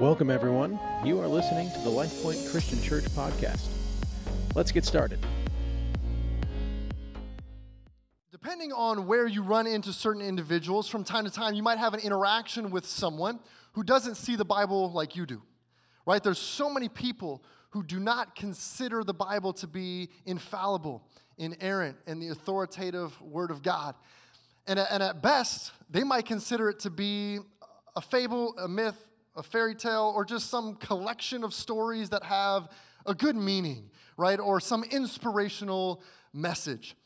Welcome, everyone. You are listening to the LifePoint Christian Church podcast. Let's get started. Depending on where you run into certain individuals, from time to time, you might have an interaction with someone who doesn't see the Bible like you do. Right? There's so many people who do not consider the Bible to be infallible, inerrant, and the authoritative Word of God. And, and at best, they might consider it to be a fable, a myth, a fairy tale, or just some collection of stories that have a good meaning, right? Or some inspirational message.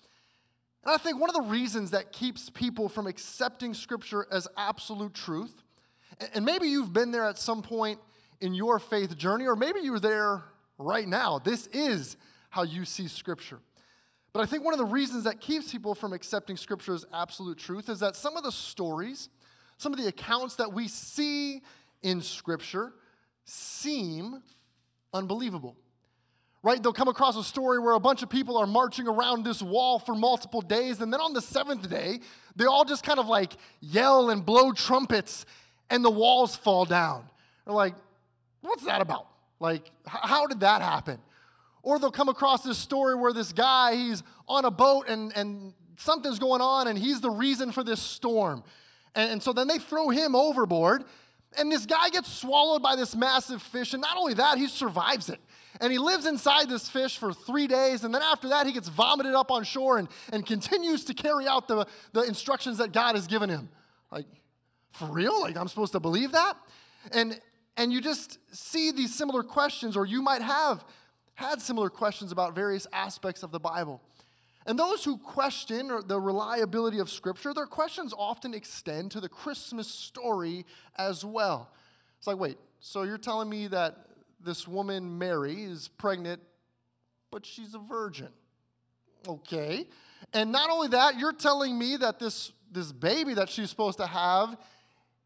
And I think one of the reasons that keeps people from accepting Scripture as absolute truth, and maybe you've been there at some point in your faith journey, or maybe you're there right now. This is how you see Scripture. But I think one of the reasons that keeps people from accepting Scripture as absolute truth is that some of the stories, some of the accounts that we see in Scripture seem unbelievable. Right? They'll come across a story where a bunch of people are marching around this wall for multiple days, and then on the seventh day, they all just kind of like yell and blow trumpets, and the walls fall down. They're like, what's that about? Like, how did that happen? Or they'll come across this story where this guy, he's on a boat and, and something's going on, and he's the reason for this storm. And, and so then they throw him overboard, and this guy gets swallowed by this massive fish, and not only that, he survives it. And he lives inside this fish for three days, and then after that, he gets vomited up on shore and, and continues to carry out the, the instructions that God has given him. Like, for real? Like, I'm supposed to believe that? And, and you just see these similar questions, or you might have had similar questions about various aspects of the Bible. And those who question the reliability of Scripture, their questions often extend to the Christmas story as well. It's like, wait, so you're telling me that this woman, Mary, is pregnant, but she's a virgin? Okay. And not only that, you're telling me that this, this baby that she's supposed to have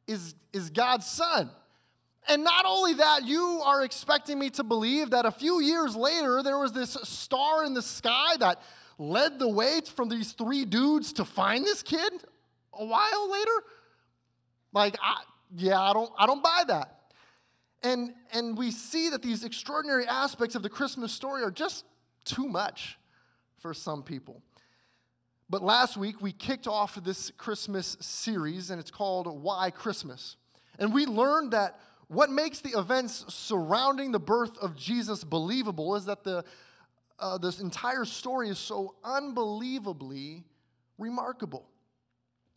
is, is God's son. And not only that, you are expecting me to believe that a few years later there was this star in the sky that led the way from these three dudes to find this kid a while later? Like, I, yeah, I don't, I don't buy that. And, and we see that these extraordinary aspects of the Christmas story are just too much for some people. But last week, we kicked off this Christmas series, and it's called Why Christmas. And we learned that what makes the events surrounding the birth of Jesus believable is that the uh, this entire story is so unbelievably remarkable.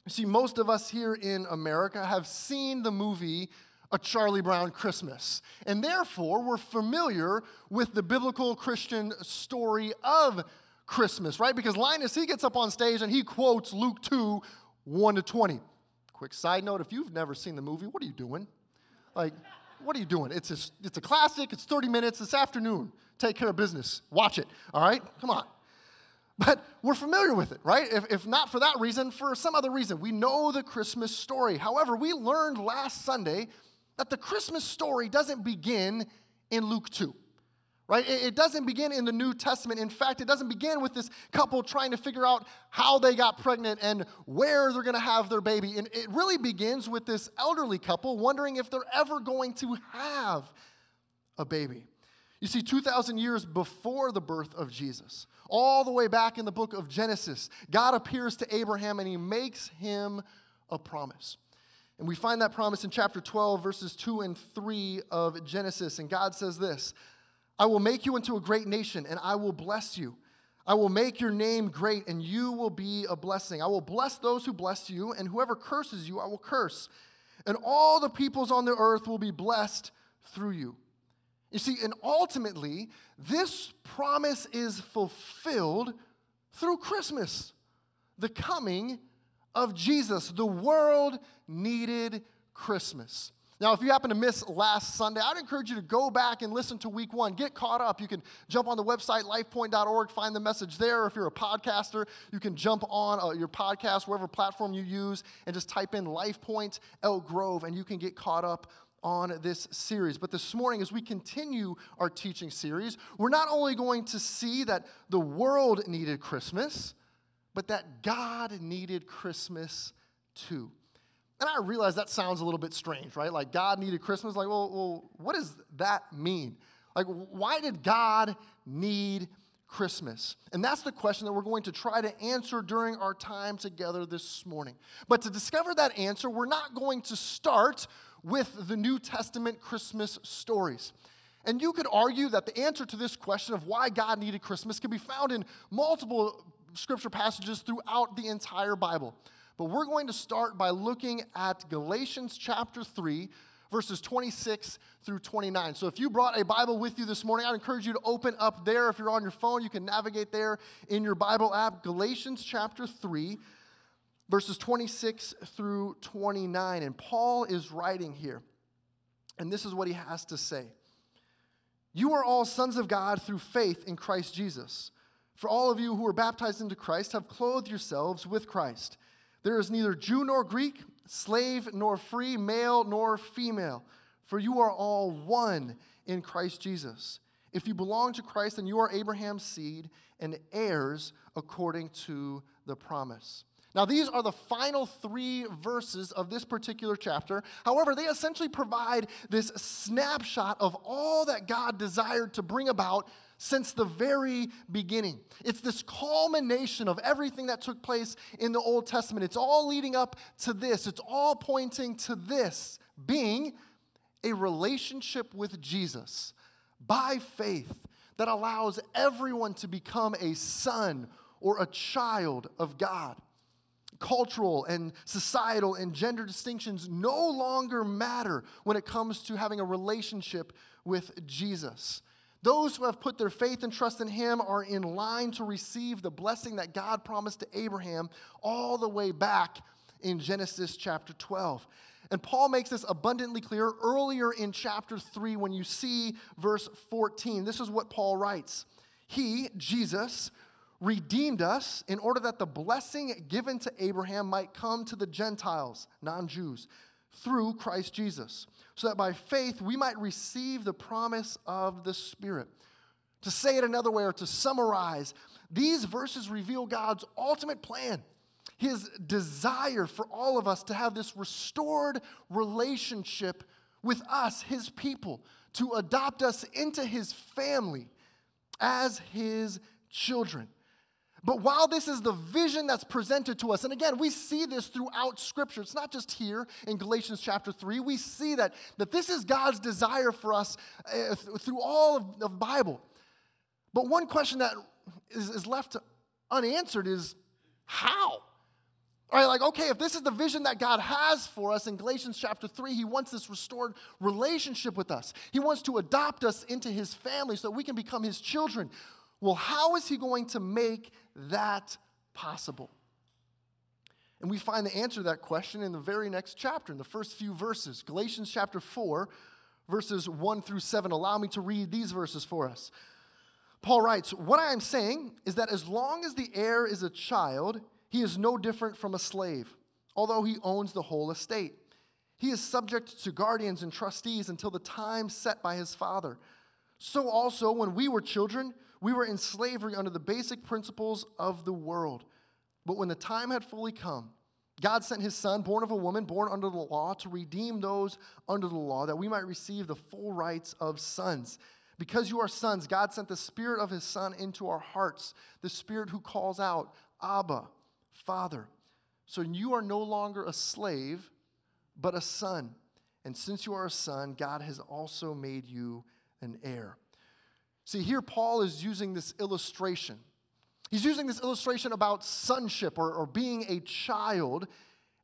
You see, most of us here in America have seen the movie A Charlie Brown Christmas, and therefore we're familiar with the biblical Christian story of Christmas, right? Because Linus, he gets up on stage and he quotes Luke 2 1 to 20. Quick side note if you've never seen the movie, what are you doing? Like, what are you doing? It's a, it's a classic, it's 30 minutes this afternoon take care of business. Watch it, all right? Come on. But we're familiar with it, right? If, if not for that reason, for some other reason. We know the Christmas story. However, we learned last Sunday that the Christmas story doesn't begin in Luke 2 right? It doesn't begin in the New Testament. In fact, it doesn't begin with this couple trying to figure out how they got pregnant and where they're going to have their baby. And it really begins with this elderly couple wondering if they're ever going to have a baby. You see, 2,000 years before the birth of Jesus, all the way back in the book of Genesis, God appears to Abraham and he makes him a promise. And we find that promise in chapter 12, verses 2 and 3 of Genesis. And God says this I will make you into a great nation, and I will bless you. I will make your name great, and you will be a blessing. I will bless those who bless you, and whoever curses you, I will curse. And all the peoples on the earth will be blessed through you. You see, and ultimately, this promise is fulfilled through Christmas, the coming of Jesus. The world needed Christmas. Now, if you happen to miss last Sunday, I'd encourage you to go back and listen to week one. Get caught up. You can jump on the website, lifepoint.org, find the message there. If you're a podcaster, you can jump on uh, your podcast, wherever platform you use, and just type in LifePoint Elk Grove, and you can get caught up on this series. But this morning, as we continue our teaching series, we're not only going to see that the world needed Christmas, but that God needed Christmas too. And I realize that sounds a little bit strange, right? Like God needed Christmas. Like, well, well what does that mean? Like, why did God need Christmas? And that's the question that we're going to try to answer during our time together this morning. But to discover that answer, we're not going to start with the New Testament Christmas stories. And you could argue that the answer to this question of why God needed Christmas can be found in multiple scripture passages throughout the entire Bible. But we're going to start by looking at Galatians chapter 3, verses 26 through 29. So if you brought a Bible with you this morning, I'd encourage you to open up there. If you're on your phone, you can navigate there in your Bible app. Galatians chapter 3, verses 26 through 29. And Paul is writing here. And this is what he has to say You are all sons of God through faith in Christ Jesus. For all of you who are baptized into Christ have clothed yourselves with Christ. There is neither Jew nor Greek, slave nor free, male nor female, for you are all one in Christ Jesus. If you belong to Christ, then you are Abraham's seed and heirs according to the promise. Now, these are the final three verses of this particular chapter. However, they essentially provide this snapshot of all that God desired to bring about since the very beginning. It's this culmination of everything that took place in the Old Testament. It's all leading up to this, it's all pointing to this being a relationship with Jesus by faith that allows everyone to become a son or a child of God. Cultural and societal and gender distinctions no longer matter when it comes to having a relationship with Jesus. Those who have put their faith and trust in him are in line to receive the blessing that God promised to Abraham all the way back in Genesis chapter 12. And Paul makes this abundantly clear earlier in chapter 3 when you see verse 14. This is what Paul writes He, Jesus, redeemed us in order that the blessing given to Abraham might come to the Gentiles, non Jews, through Christ Jesus so that by faith we might receive the promise of the Spirit. To say it another way or to summarize, these verses reveal God's ultimate plan, his desire for all of us to have this restored relationship with us, his people, to adopt us into his family as his children. But while this is the vision that's presented to us, and again, we see this throughout Scripture, it's not just here in Galatians chapter 3, we see that, that this is God's desire for us uh, through all of the Bible. But one question that is, is left unanswered is how? All right, like, okay, if this is the vision that God has for us in Galatians chapter 3, He wants this restored relationship with us. He wants to adopt us into His family so that we can become His children. Well, how is he going to make that possible? And we find the answer to that question in the very next chapter, in the first few verses. Galatians chapter 4, verses 1 through 7. Allow me to read these verses for us. Paul writes, What I am saying is that as long as the heir is a child, he is no different from a slave, although he owns the whole estate. He is subject to guardians and trustees until the time set by his father. So also, when we were children, we were in slavery under the basic principles of the world. But when the time had fully come, God sent his son, born of a woman, born under the law, to redeem those under the law, that we might receive the full rights of sons. Because you are sons, God sent the Spirit of his Son into our hearts, the Spirit who calls out, Abba, Father. So you are no longer a slave, but a son. And since you are a son, God has also made you an heir. See, here Paul is using this illustration. He's using this illustration about sonship or, or being a child,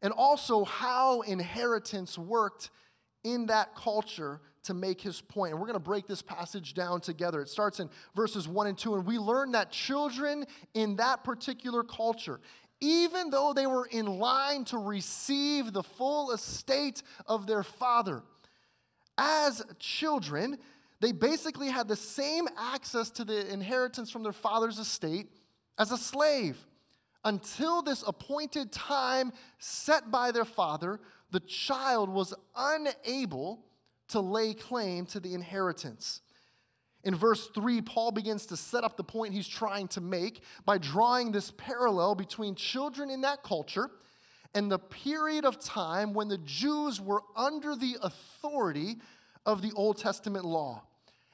and also how inheritance worked in that culture to make his point. And we're going to break this passage down together. It starts in verses 1 and 2, and we learn that children in that particular culture, even though they were in line to receive the full estate of their father, as children, they basically had the same access to the inheritance from their father's estate as a slave. Until this appointed time set by their father, the child was unable to lay claim to the inheritance. In verse 3, Paul begins to set up the point he's trying to make by drawing this parallel between children in that culture and the period of time when the Jews were under the authority of the Old Testament law.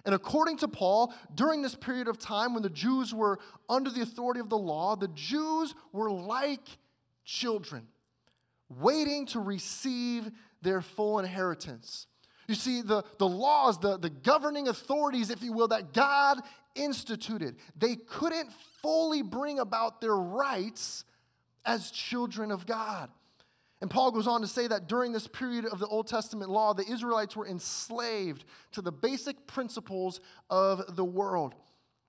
And according to Paul, during this period of time when the Jews were under the authority of the law, the Jews were like children, waiting to receive their full inheritance. You see, the, the laws, the, the governing authorities, if you will, that God instituted, they couldn't fully bring about their rights as children of God. And Paul goes on to say that during this period of the Old Testament law, the Israelites were enslaved to the basic principles of the world.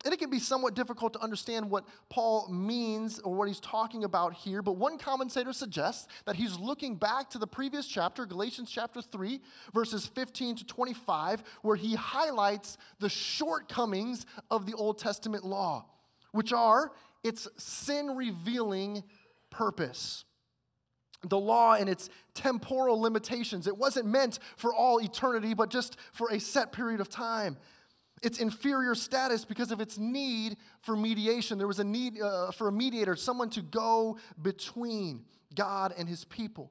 And it can be somewhat difficult to understand what Paul means or what he's talking about here, but one commentator suggests that he's looking back to the previous chapter, Galatians chapter 3, verses 15 to 25, where he highlights the shortcomings of the Old Testament law, which are its sin revealing purpose the law and its temporal limitations. It wasn't meant for all eternity, but just for a set period of time. Its inferior status because of its need for mediation. There was a need uh, for a mediator, someone to go between God and his people.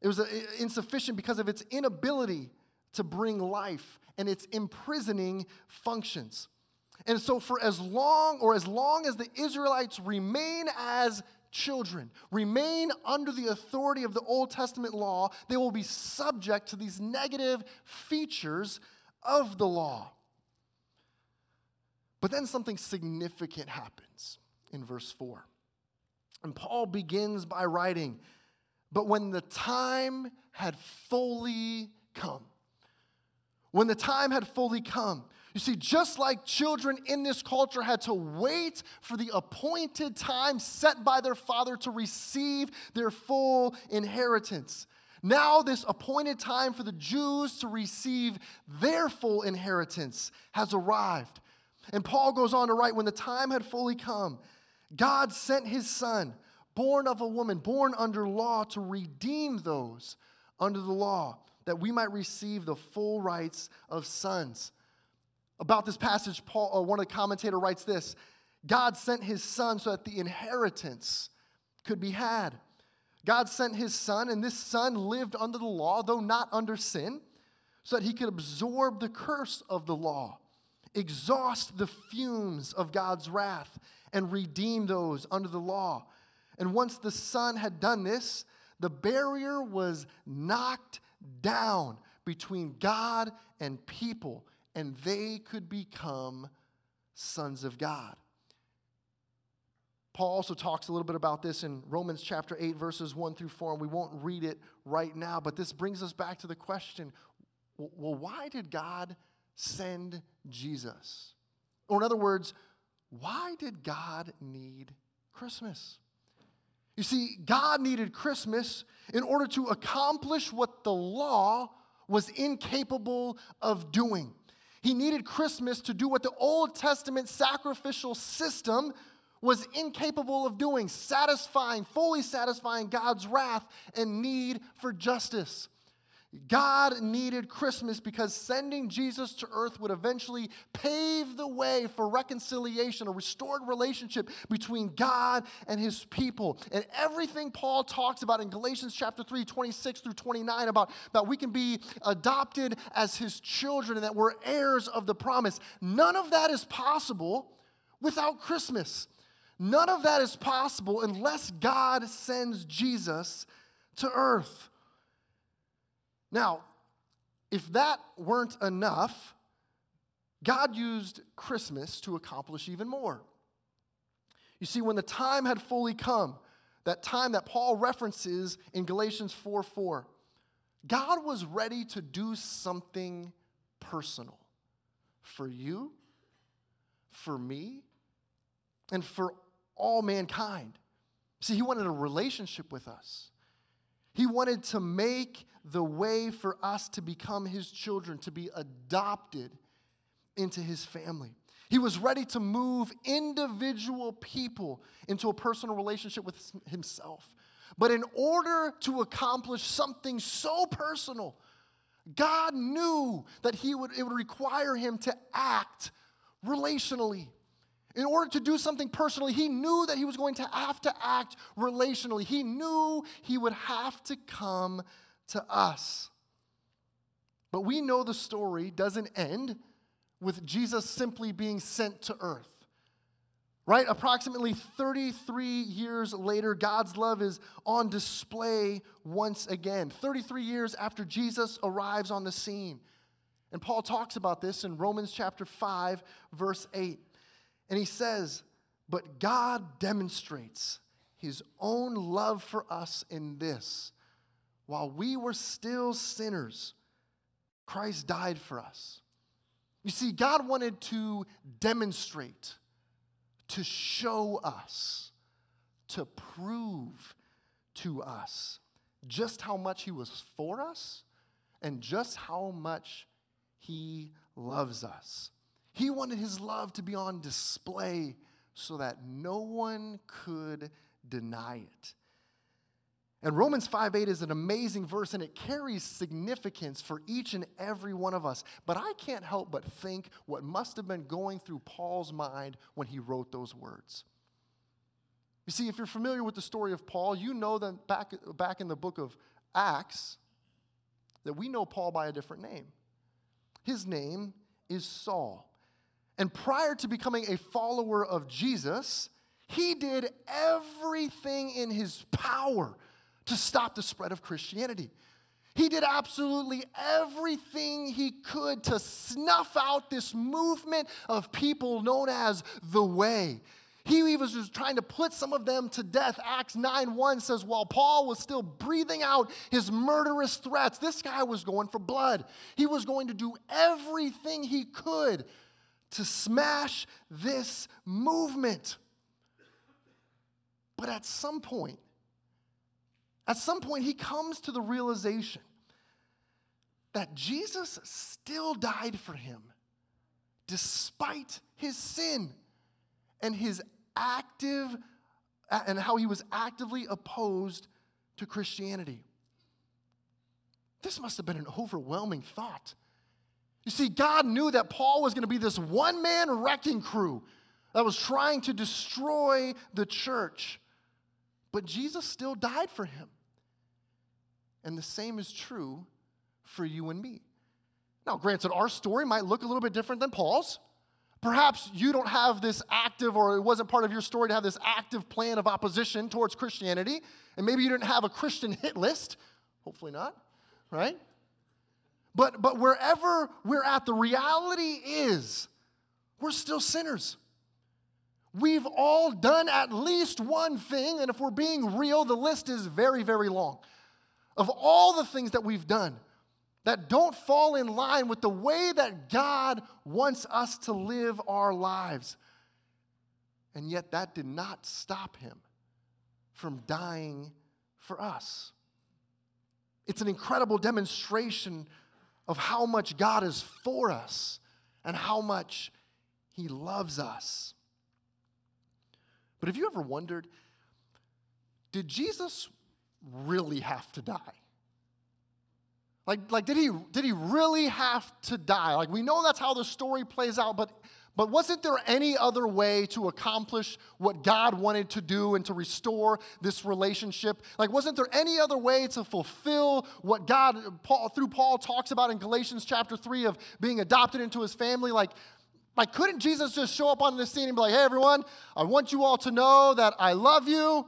It was uh, insufficient because of its inability to bring life and its imprisoning functions. And so, for as long or as long as the Israelites remain as children remain under the authority of the Old Testament law, they will be subject to these negative features of the law. But then something significant happens in verse 4. And Paul begins by writing, But when the time had fully come, when the time had fully come, you see, just like children in this culture had to wait for the appointed time set by their father to receive their full inheritance. Now, this appointed time for the Jews to receive their full inheritance has arrived. And Paul goes on to write when the time had fully come, God sent his son, born of a woman, born under law, to redeem those under the law, that we might receive the full rights of sons. About this passage, Paul, uh, one of the commentator writes this God sent his son so that the inheritance could be had. God sent his son, and this son lived under the law, though not under sin, so that he could absorb the curse of the law, exhaust the fumes of God's wrath, and redeem those under the law. And once the son had done this, the barrier was knocked down between God and people and they could become sons of God. Paul also talks a little bit about this in Romans chapter 8, verses 1 through 4, and we won't read it right now, but this brings us back to the question well, why did God send Jesus? Or, in other words, why did God need Christmas? You see, God needed Christmas in order to accomplish what the law was incapable of doing. He needed Christmas to do what the Old Testament sacrificial system was incapable of doing, satisfying, fully satisfying God's wrath and need for justice. God needed Christmas because sending Jesus to earth would eventually pave the way for reconciliation, a restored relationship between God and his people. And everything Paul talks about in Galatians chapter 3, 26 through 29, about that we can be adopted as his children and that we're heirs of the promise, none of that is possible without Christmas. None of that is possible unless God sends Jesus to earth. Now, if that weren't enough, God used Christmas to accomplish even more. You see, when the time had fully come, that time that Paul references in Galatians 4 4, God was ready to do something personal for you, for me, and for all mankind. See, He wanted a relationship with us. He wanted to make the way for us to become his children, to be adopted into his family. He was ready to move individual people into a personal relationship with himself. But in order to accomplish something so personal, God knew that he would, it would require him to act relationally. In order to do something personally, he knew that he was going to have to act relationally. He knew he would have to come to us. But we know the story doesn't end with Jesus simply being sent to earth. Right? Approximately 33 years later, God's love is on display once again. 33 years after Jesus arrives on the scene. And Paul talks about this in Romans chapter 5, verse 8. And he says, But God demonstrates his own love for us in this while we were still sinners, Christ died for us. You see, God wanted to demonstrate, to show us, to prove to us just how much He was for us and just how much He loves us. He wanted His love to be on display so that no one could deny it. And Romans 5 8 is an amazing verse and it carries significance for each and every one of us. But I can't help but think what must have been going through Paul's mind when he wrote those words. You see, if you're familiar with the story of Paul, you know that back, back in the book of Acts, that we know Paul by a different name. His name is Saul. And prior to becoming a follower of Jesus, he did everything in his power to stop the spread of Christianity. He did absolutely everything he could to snuff out this movement of people known as the Way. He was just trying to put some of them to death. Acts 9 1 says, while Paul was still breathing out his murderous threats, this guy was going for blood. He was going to do everything he could to smash this movement. But at some point, at some point, he comes to the realization that Jesus still died for him despite his sin and his active and how he was actively opposed to Christianity. This must have been an overwhelming thought. You see, God knew that Paul was going to be this one man wrecking crew that was trying to destroy the church. But Jesus still died for him. And the same is true for you and me. Now, granted, our story might look a little bit different than Paul's. Perhaps you don't have this active, or it wasn't part of your story to have this active plan of opposition towards Christianity. And maybe you didn't have a Christian hit list. Hopefully not, right? But, but wherever we're at, the reality is we're still sinners. We've all done at least one thing, and if we're being real, the list is very, very long of all the things that we've done that don't fall in line with the way that God wants us to live our lives. And yet, that did not stop him from dying for us. It's an incredible demonstration of how much God is for us and how much he loves us. But have you ever wondered did Jesus really have to die? Like, like did, he, did he really have to die? Like, we know that's how the story plays out, but, but wasn't there any other way to accomplish what God wanted to do and to restore this relationship? Like, wasn't there any other way to fulfill what God, Paul, through Paul, talks about in Galatians chapter 3 of being adopted into his family? Like, like, couldn't Jesus just show up on the scene and be like, hey, everyone, I want you all to know that I love you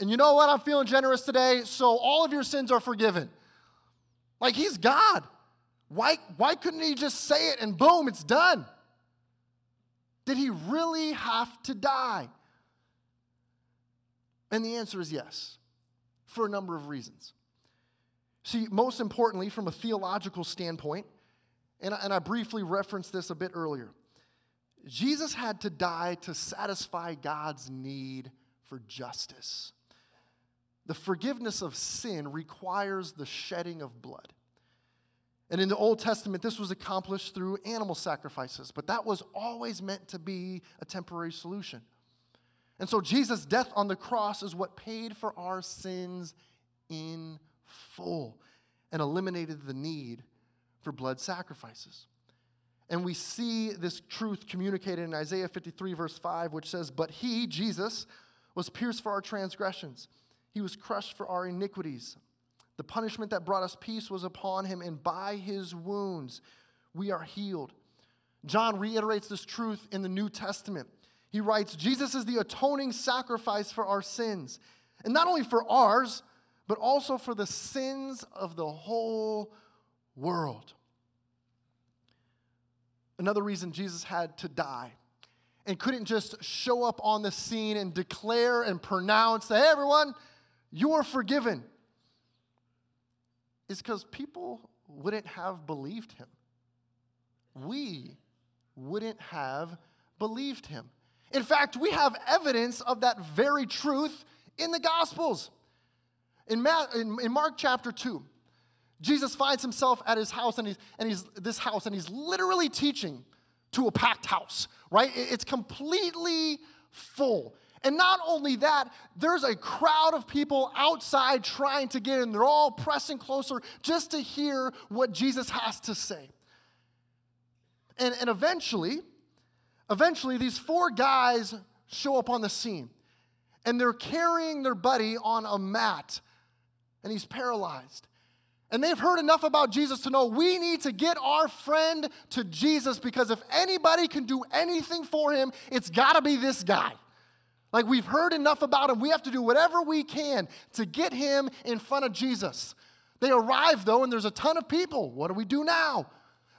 and you know what? I'm feeling generous today, so all of your sins are forgiven. Like he's God. Why, why couldn't he just say it and boom, it's done? Did he really have to die? And the answer is yes, for a number of reasons. See, most importantly, from a theological standpoint, and I, and I briefly referenced this a bit earlier, Jesus had to die to satisfy God's need for justice. The forgiveness of sin requires the shedding of blood. And in the Old Testament, this was accomplished through animal sacrifices, but that was always meant to be a temporary solution. And so Jesus' death on the cross is what paid for our sins in full and eliminated the need for blood sacrifices. And we see this truth communicated in Isaiah 53, verse 5, which says, But he, Jesus, was pierced for our transgressions, he was crushed for our iniquities. The punishment that brought us peace was upon him, and by his wounds we are healed. John reiterates this truth in the New Testament. He writes, Jesus is the atoning sacrifice for our sins, and not only for ours, but also for the sins of the whole world. Another reason Jesus had to die and couldn't just show up on the scene and declare and pronounce hey, everyone, you are forgiven, is because people wouldn't have believed him. We wouldn't have believed him. In fact, we have evidence of that very truth in the Gospels. In, Ma- in, in Mark chapter 2, Jesus finds himself at his house, and he's, and he's this house, and he's literally teaching to a packed house, right? It's completely full. And not only that, there's a crowd of people outside trying to get in. They're all pressing closer just to hear what Jesus has to say. And, and eventually, eventually, these four guys show up on the scene. And they're carrying their buddy on a mat, and he's paralyzed. And they've heard enough about Jesus to know we need to get our friend to Jesus because if anybody can do anything for him, it's got to be this guy. Like we've heard enough about him. We have to do whatever we can to get him in front of Jesus. They arrive though, and there's a ton of people. What do we do now?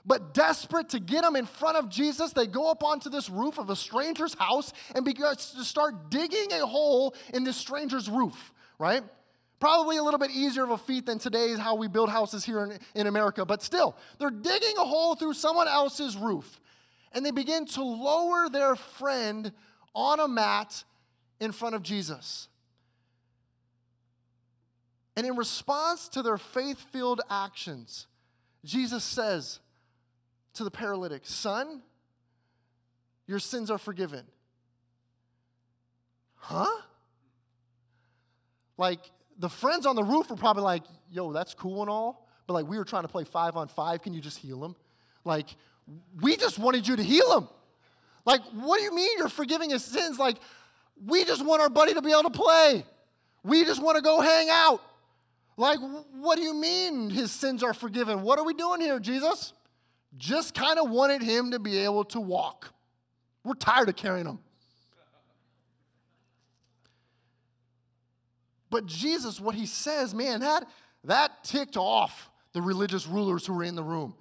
But desperate to get him in front of Jesus, they go up onto this roof of a stranger's house and begin to start digging a hole in this stranger's roof, right? Probably a little bit easier of a feat than today's how we build houses here in, in America, but still, they're digging a hole through someone else's roof. And they begin to lower their friend on a mat in front of Jesus. And in response to their faith filled actions, Jesus says to the paralytic, Son, your sins are forgiven. Huh? Like, the friends on the roof were probably like, yo, that's cool and all, but like we were trying to play five on five. Can you just heal him? Like, we just wanted you to heal him. Like, what do you mean you're forgiving his sins? Like, we just want our buddy to be able to play. We just want to go hang out. Like, what do you mean his sins are forgiven? What are we doing here, Jesus? Just kind of wanted him to be able to walk. We're tired of carrying him. But Jesus, what he says, man, that, that ticked off the religious rulers who were in the room.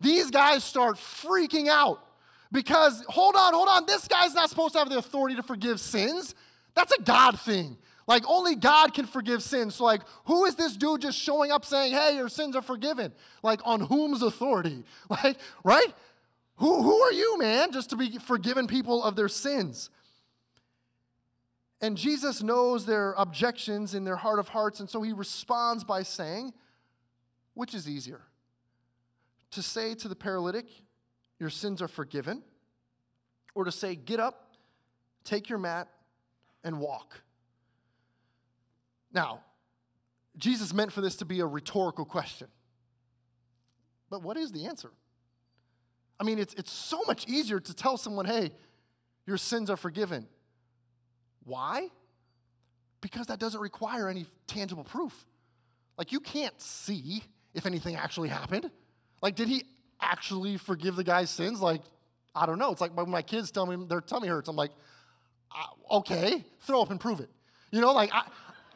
These guys start freaking out because, hold on, hold on, this guy's not supposed to have the authority to forgive sins. That's a God thing. Like, only God can forgive sins. So, like, who is this dude just showing up saying, hey, your sins are forgiven? Like, on whom's authority? Like, right? Who, who are you, man, just to be forgiving people of their sins? And Jesus knows their objections in their heart of hearts, and so he responds by saying, Which is easier? To say to the paralytic, Your sins are forgiven, or to say, Get up, take your mat, and walk? Now, Jesus meant for this to be a rhetorical question. But what is the answer? I mean, it's, it's so much easier to tell someone, hey, your sins are forgiven. Why? Because that doesn't require any tangible proof. Like, you can't see if anything actually happened. Like, did he actually forgive the guy's sins? Like, I don't know. It's like when my kids tell me their tummy hurts. I'm like, uh, okay, throw up and prove it. You know, like, I,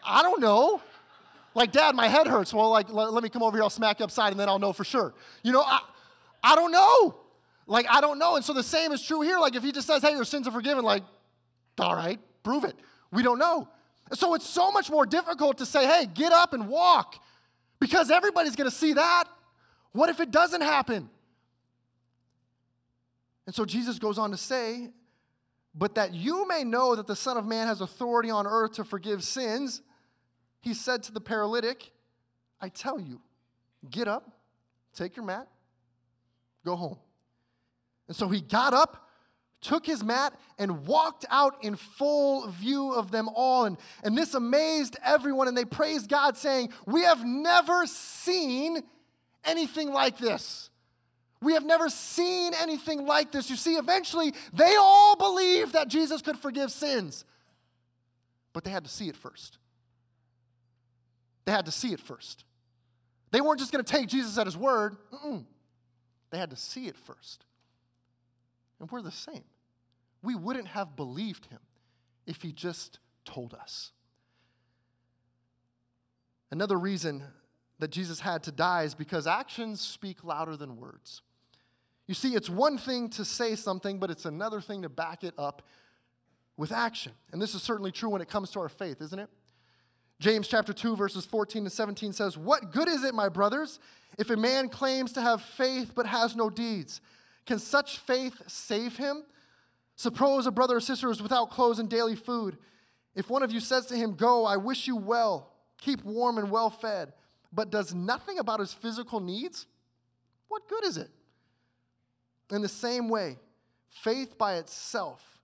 I don't know. Like, Dad, my head hurts. Well, like, let, let me come over here. I'll smack you upside, and then I'll know for sure. You know, I, I don't know. Like, I don't know. And so the same is true here. Like, if he just says, hey, your sins are forgiven, like, all right, prove it. We don't know. So it's so much more difficult to say, hey, get up and walk, because everybody's going to see that. What if it doesn't happen? And so Jesus goes on to say, but that you may know that the Son of Man has authority on earth to forgive sins, he said to the paralytic, I tell you, get up, take your mat, go home. And so he got up took his mat and walked out in full view of them all. And, and this amazed everyone, and they praised God, saying, We have never seen anything like this. We have never seen anything like this. You see, eventually they all believed that Jesus could forgive sins, but they had to see it first. They had to see it first. They weren't just going to take Jesus at his word, Mm-mm. they had to see it first. And we're the same. We wouldn't have believed him if he just told us. Another reason that Jesus had to die is because actions speak louder than words. You see, it's one thing to say something, but it's another thing to back it up with action. And this is certainly true when it comes to our faith, isn't it? James chapter 2 verses 14 to 17 says, "What good is it, my brothers, if a man claims to have faith but has no deeds? Can such faith save him? Suppose a brother or sister is without clothes and daily food. If one of you says to him, "Go, I wish you well, keep warm and well fed," but does nothing about his physical needs, what good is it? In the same way, faith by itself,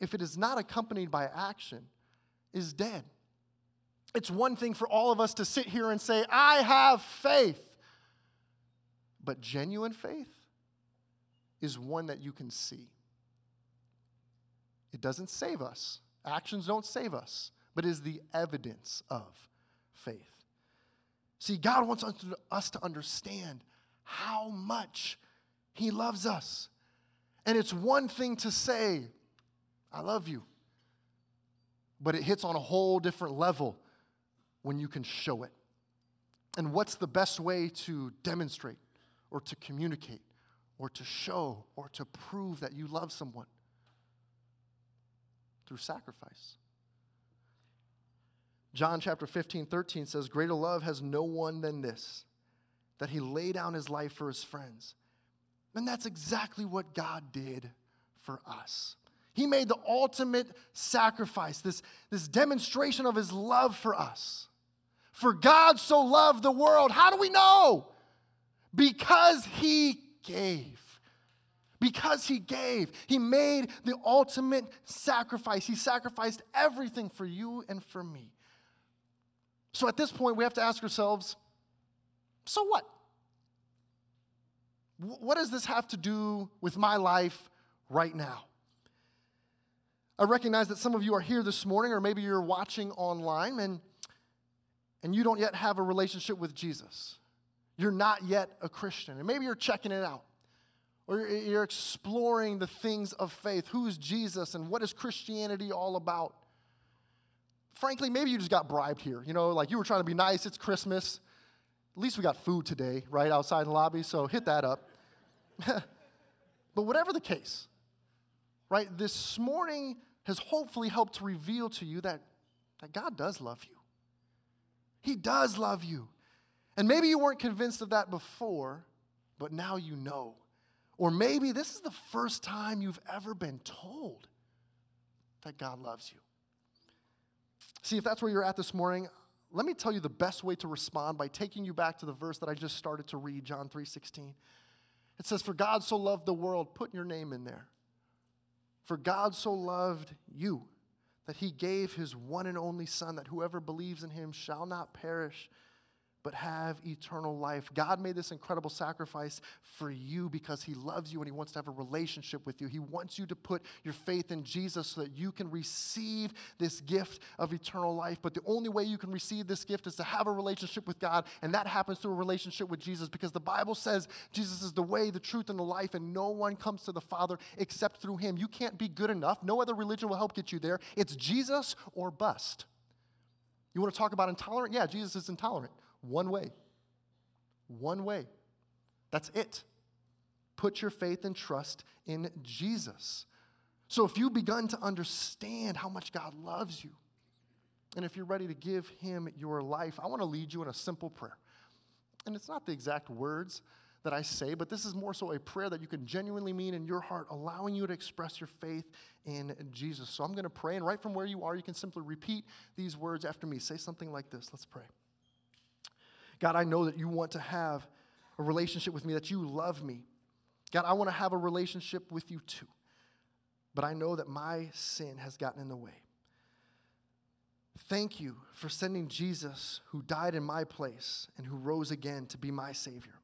if it is not accompanied by action, is dead. It's one thing for all of us to sit here and say, I have faith. But genuine faith is one that you can see. It doesn't save us, actions don't save us, but is the evidence of faith. See, God wants us to understand how much He loves us. And it's one thing to say, I love you, but it hits on a whole different level when you can show it. And what's the best way to demonstrate or to communicate or to show or to prove that you love someone? Through sacrifice. John chapter 15, 13 says, Greater love has no one than this, that he lay down his life for his friends. And that's exactly what God did for us. He made the ultimate sacrifice, this, this demonstration of his love for us. For God so loved the world. How do we know? Because he gave. Because he gave. He made the ultimate sacrifice. He sacrificed everything for you and for me. So at this point, we have to ask ourselves so what? What does this have to do with my life right now? I recognize that some of you are here this morning, or maybe you're watching online, and, and you don't yet have a relationship with Jesus. You're not yet a Christian, and maybe you're checking it out, or you're, exploring the things of faith. Who is Jesus, and what is Christianity all about? frankly, maybe you just got bribed here. You know, like you were trying to be nice, it's Christmas. At least we got food today, right, outside the lobby, so hit that up. but whatever the case, right, this morning has hopefully helped to reveal to you that, that God does love you. He does love you. And maybe you weren't convinced of that before, but now you know. Or maybe this is the first time you've ever been told that God loves you. See, if that's where you're at this morning, let me tell you the best way to respond by taking you back to the verse that I just started to read, John 3:16. It says, "For God so loved the world, put your name in there. For God so loved you that he gave his one and only son that whoever believes in him shall not perish but have eternal life. God made this incredible sacrifice for you because He loves you and He wants to have a relationship with you. He wants you to put your faith in Jesus so that you can receive this gift of eternal life. But the only way you can receive this gift is to have a relationship with God, and that happens through a relationship with Jesus because the Bible says Jesus is the way, the truth, and the life, and no one comes to the Father except through Him. You can't be good enough. No other religion will help get you there. It's Jesus or bust. You want to talk about intolerant? Yeah, Jesus is intolerant. One way. One way. That's it. Put your faith and trust in Jesus. So if you've begun to understand how much God loves you, and if you're ready to give Him your life, I want to lead you in a simple prayer. And it's not the exact words that I say, but this is more so a prayer that you can genuinely mean in your heart, allowing you to express your faith in Jesus. So I'm going to pray, and right from where you are, you can simply repeat these words after me. Say something like this. Let's pray. God, I know that you want to have a relationship with me, that you love me. God, I want to have a relationship with you too. But I know that my sin has gotten in the way. Thank you for sending Jesus, who died in my place and who rose again to be my Savior.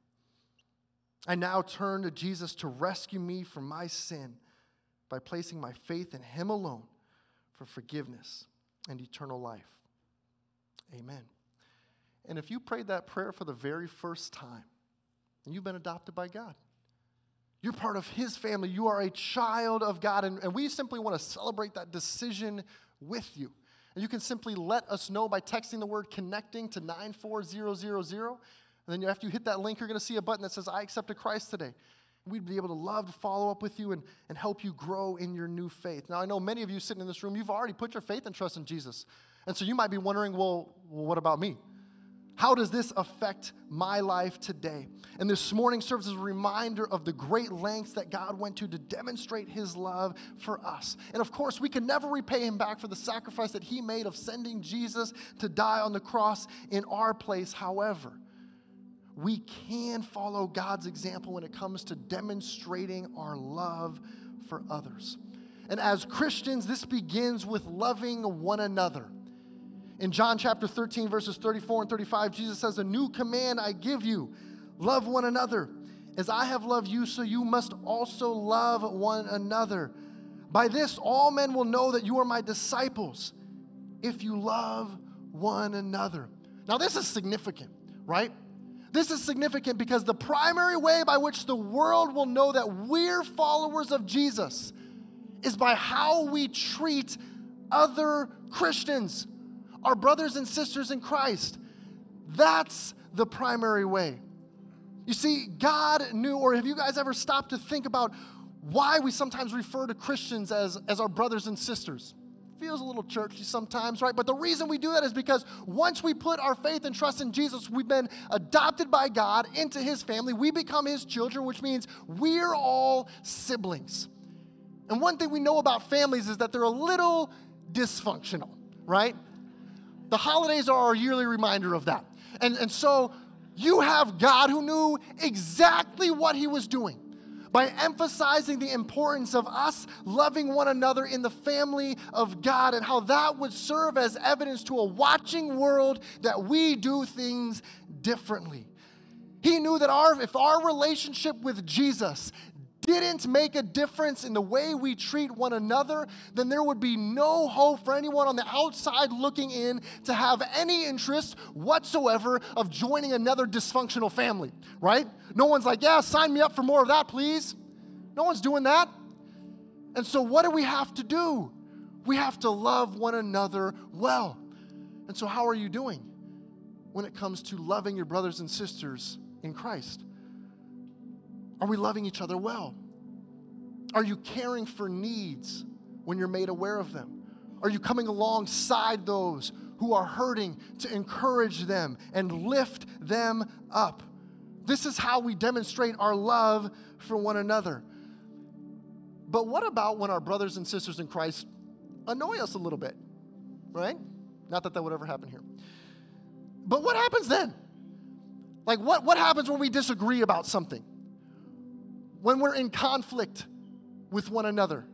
I now turn to Jesus to rescue me from my sin by placing my faith in Him alone for forgiveness and eternal life. Amen. And if you prayed that prayer for the very first time, and you've been adopted by God, you're part of His family. You are a child of God. And, and we simply want to celebrate that decision with you. And you can simply let us know by texting the word connecting to 94000. And then after you hit that link, you're going to see a button that says, I accepted Christ today. We'd be able to love to follow up with you and, and help you grow in your new faith. Now, I know many of you sitting in this room, you've already put your faith and trust in Jesus. And so you might be wondering, well, well what about me? How does this affect my life today? And this morning serves as a reminder of the great lengths that God went to to demonstrate his love for us. And of course, we can never repay him back for the sacrifice that he made of sending Jesus to die on the cross in our place. However, we can follow God's example when it comes to demonstrating our love for others. And as Christians, this begins with loving one another. In John chapter 13, verses 34 and 35, Jesus says, A new command I give you love one another. As I have loved you, so you must also love one another. By this, all men will know that you are my disciples if you love one another. Now, this is significant, right? This is significant because the primary way by which the world will know that we're followers of Jesus is by how we treat other Christians our brothers and sisters in Christ. That's the primary way. You see, God knew, or have you guys ever stopped to think about why we sometimes refer to Christians as, as our brothers and sisters? Feels a little churchy sometimes, right? But the reason we do that is because once we put our faith and trust in Jesus, we've been adopted by God into his family. We become his children, which means we're all siblings. And one thing we know about families is that they're a little dysfunctional, right? The holidays are our yearly reminder of that. And, and so you have God who knew exactly what he was doing by emphasizing the importance of us loving one another in the family of God and how that would serve as evidence to a watching world that we do things differently. He knew that our, if our relationship with Jesus didn't make a difference in the way we treat one another, then there would be no hope for anyone on the outside looking in to have any interest whatsoever of joining another dysfunctional family, right? No one's like, yeah, sign me up for more of that, please. No one's doing that. And so, what do we have to do? We have to love one another well. And so, how are you doing when it comes to loving your brothers and sisters in Christ? Are we loving each other well? Are you caring for needs when you're made aware of them? Are you coming alongside those who are hurting to encourage them and lift them up? This is how we demonstrate our love for one another. But what about when our brothers and sisters in Christ annoy us a little bit, right? Not that that would ever happen here. But what happens then? Like, what, what happens when we disagree about something? When we're in conflict with one another?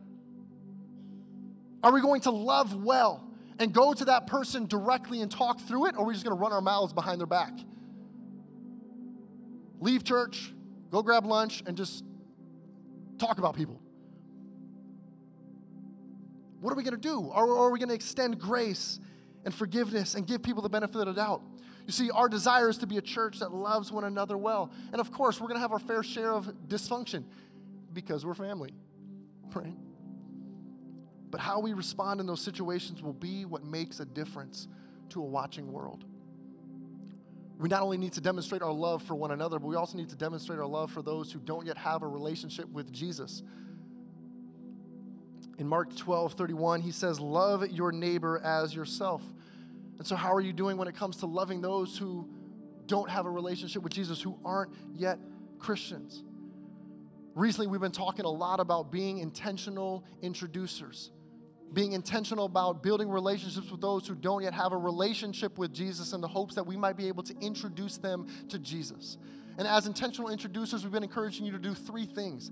Are we going to love well and go to that person directly and talk through it, or are we just going to run our mouths behind their back? Leave church, go grab lunch, and just talk about people. What are we going to do? Are, are we going to extend grace and forgiveness and give people the benefit of the doubt? You see, our desire is to be a church that loves one another well. And of course, we're going to have our fair share of dysfunction because we're family, right? But how we respond in those situations will be what makes a difference to a watching world. We not only need to demonstrate our love for one another, but we also need to demonstrate our love for those who don't yet have a relationship with Jesus. In Mark 12, 31, he says, Love your neighbor as yourself. And so, how are you doing when it comes to loving those who don't have a relationship with Jesus, who aren't yet Christians? Recently, we've been talking a lot about being intentional introducers, being intentional about building relationships with those who don't yet have a relationship with Jesus in the hopes that we might be able to introduce them to Jesus. And as intentional introducers, we've been encouraging you to do three things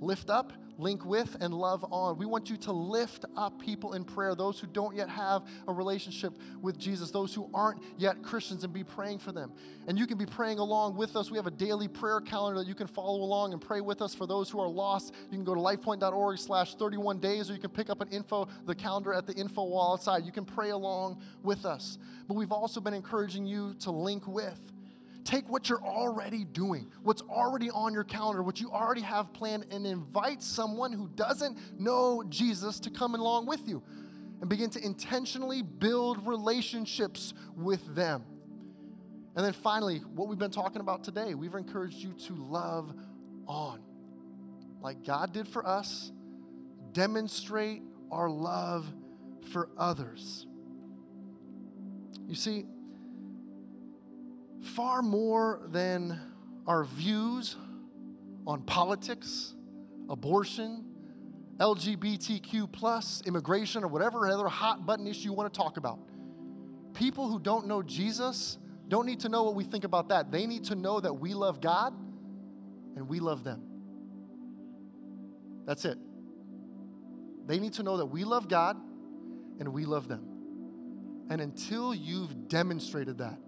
lift up, link with, and love on. We want you to lift up people in prayer, those who don't yet have a relationship with Jesus, those who aren't yet Christians, and be praying for them. And you can be praying along with us. We have a daily prayer calendar that you can follow along and pray with us. For those who are lost, you can go to lifepoint.org slash 31 days, or you can pick up an info, the calendar at the info wall outside. You can pray along with us. But we've also been encouraging you to link with. Take what you're already doing, what's already on your calendar, what you already have planned, and invite someone who doesn't know Jesus to come along with you and begin to intentionally build relationships with them. And then finally, what we've been talking about today, we've encouraged you to love on. Like God did for us, demonstrate our love for others. You see, far more than our views on politics, abortion, LGBTQ, plus, immigration, or whatever other hot button issue you want to talk about. People who don't know Jesus don't need to know what we think about that. They need to know that we love God and we love them. That's it. They need to know that we love God and we love them. And until you've demonstrated that,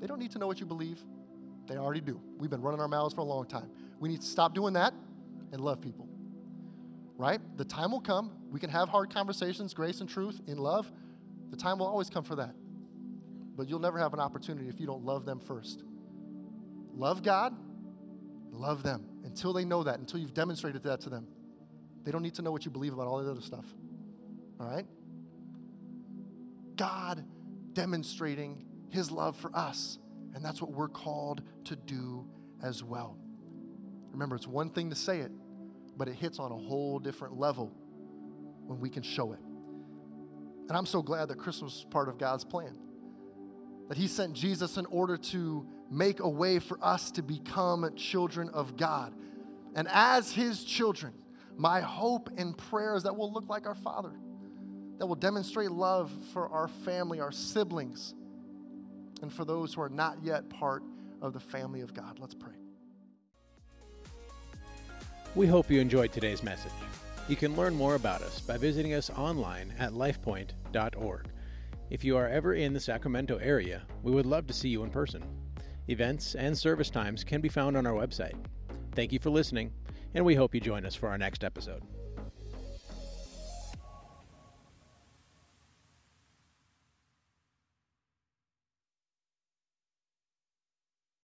they don't need to know what you believe. They already do. We've been running our mouths for a long time. We need to stop doing that and love people. Right? The time will come. We can have hard conversations, grace and truth, in love. The time will always come for that. But you'll never have an opportunity if you don't love them first. Love God, love them until they know that, until you've demonstrated that to them. They don't need to know what you believe about all the other stuff. All right? God demonstrating his love for us. And that's what we're called to do as well. Remember, it's one thing to say it, but it hits on a whole different level when we can show it. And I'm so glad that Christmas was part of God's plan. That He sent Jesus in order to make a way for us to become children of God. And as His children, my hope and prayer is that we'll look like our Father, that we'll demonstrate love for our family, our siblings, and for those who are not yet part of the family of God. Let's pray. We hope you enjoyed today's message. You can learn more about us by visiting us online at lifepoint.org. If you are ever in the Sacramento area, we would love to see you in person. Events and service times can be found on our website. Thank you for listening, and we hope you join us for our next episode.